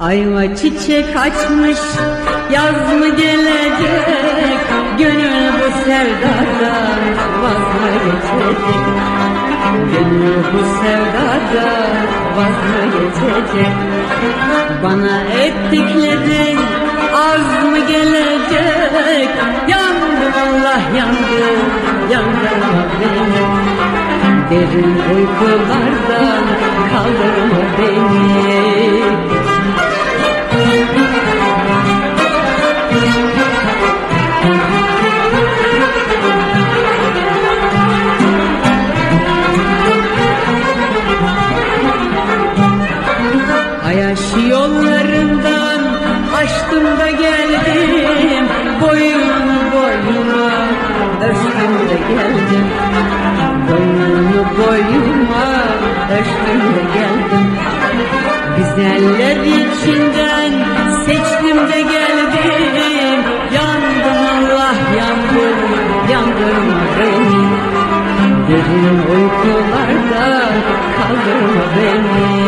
Ayva çiçek açmış, yaz mı gelecek? Gönül bu sevdadan vaz mı geçecek? Gönül bu sevdadan vaz mı geçecek? Bana ettiklerin az mı gelecek? Yandım Allah yandım, yandım beni. Derin uykulardan kaldırma beni. Ayaş yollarından açtım da geldim Boyunu boyuma ölçtüm de geldim Boyunu boyuma ölçtüm de geldim Güzeller içinden seçtim de geldim. Yandım Allah yandım yandırma beni. Derin uykularda kaldırma beni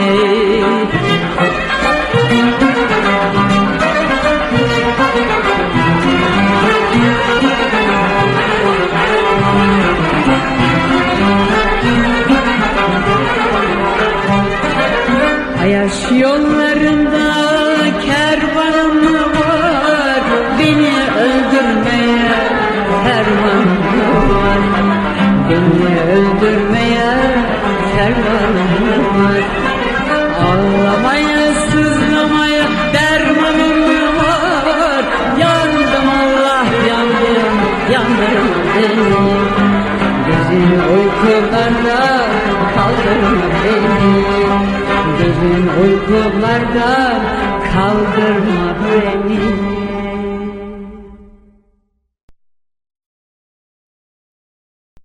Ayaş yollarında kervanım var. Beni öldürmeye fermanım var. Beni öldürmeye fermanım var. Ağlamaya sızlamaya dermanım var. Yandım Allah yandım beni. Derin uykularda kaldırma Derin uykularda kaldırma beni